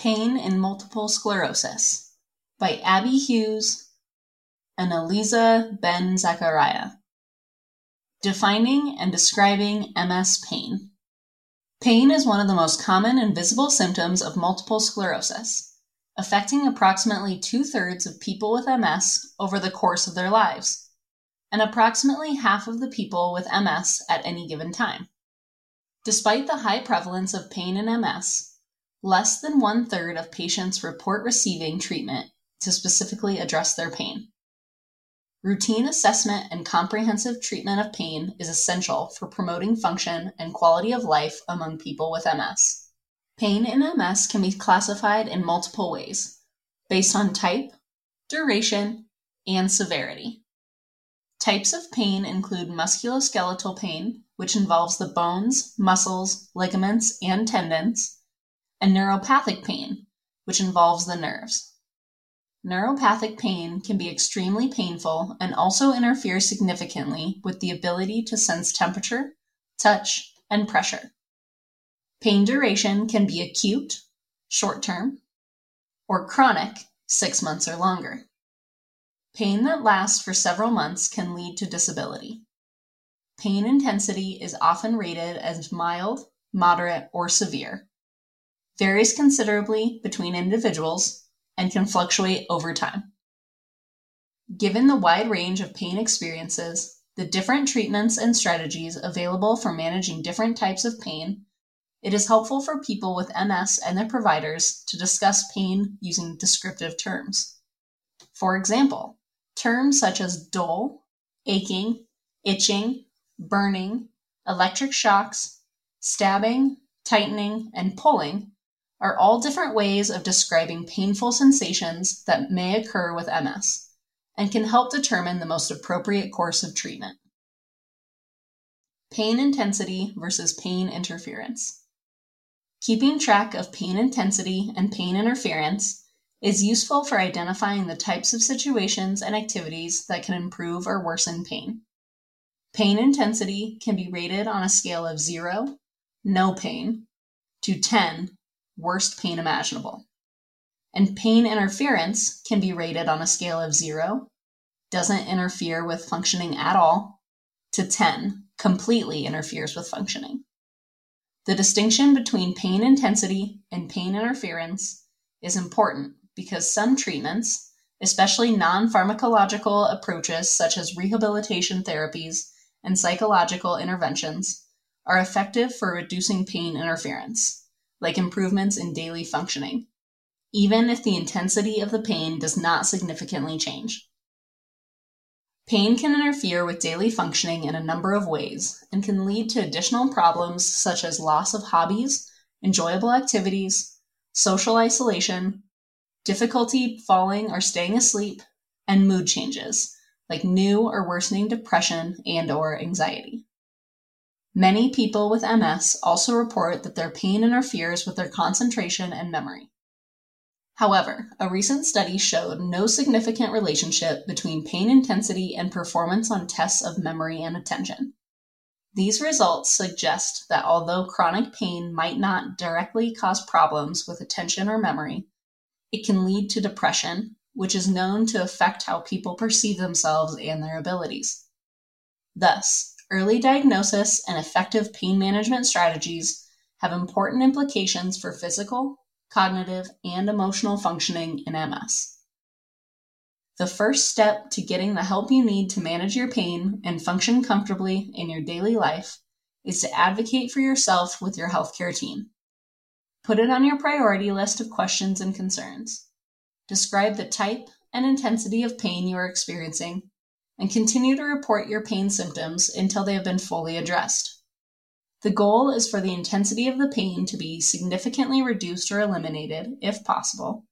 Pain in Multiple Sclerosis by Abby Hughes and Eliza Ben Zacharia. Defining and describing MS pain. Pain is one of the most common and visible symptoms of multiple sclerosis, affecting approximately two thirds of people with MS over the course of their lives, and approximately half of the people with MS at any given time. Despite the high prevalence of pain in MS, Less than one third of patients report receiving treatment to specifically address their pain. Routine assessment and comprehensive treatment of pain is essential for promoting function and quality of life among people with MS. Pain in MS can be classified in multiple ways, based on type, duration, and severity. Types of pain include musculoskeletal pain, which involves the bones, muscles, ligaments, and tendons, and neuropathic pain, which involves the nerves. Neuropathic pain can be extremely painful and also interfere significantly with the ability to sense temperature, touch, and pressure. Pain duration can be acute, short term, or chronic, six months or longer. Pain that lasts for several months can lead to disability. Pain intensity is often rated as mild, moderate, or severe, varies considerably between individuals, and can fluctuate over time. Given the wide range of pain experiences, the different treatments and strategies available for managing different types of pain, it is helpful for people with MS and their providers to discuss pain using descriptive terms. For example, terms such as dull, aching, itching, burning, electric shocks, stabbing, tightening, and pulling are all different ways of describing painful sensations that may occur with MS and can help determine the most appropriate course of treatment. Pain intensity versus pain interference. Keeping track of pain intensity and pain interference is useful for identifying the types of situations and activities that can improve or worsen pain. Pain intensity can be rated on a scale of 0, no pain, to 10, worst pain imaginable. And pain interference can be rated on a scale of 0, doesn't interfere with functioning at all, to 10, completely interferes with functioning. The distinction between pain intensity and pain interference is important because some treatments, especially non pharmacological approaches such as rehabilitation therapies and psychological interventions, are effective for reducing pain interference like improvements in daily functioning, even if the intensity of the pain does not significantly change. Pain can interfere with daily functioning in a number of ways and can lead to additional problems such as loss of hobbies, enjoyable activities, social isolation, difficulty falling or staying asleep, and mood changes like new or worsening depression and or anxiety. Many people with MS also report that their pain interferes with their concentration and memory. However, a recent study showed no significant relationship between pain intensity and performance on tests of memory and attention. These results suggest that although chronic pain might not directly cause problems with attention or memory, it can lead to depression, which is known to affect how people perceive themselves and their abilities. Thus, Early diagnosis and effective pain management strategies have important implications for physical, cognitive, and emotional functioning in MS. The first step to getting the help you need to manage your pain and function comfortably in your daily life is to advocate for yourself with your healthcare team. Put it on your priority list of questions and concerns. Describe the type and intensity of pain you are experiencing and continue to report your pain symptoms until they have been fully addressed. The goal is for the intensity of the pain to be significantly reduced or eliminated, if possible,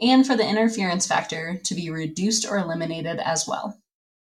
and for the interference factor to be reduced or eliminated as well.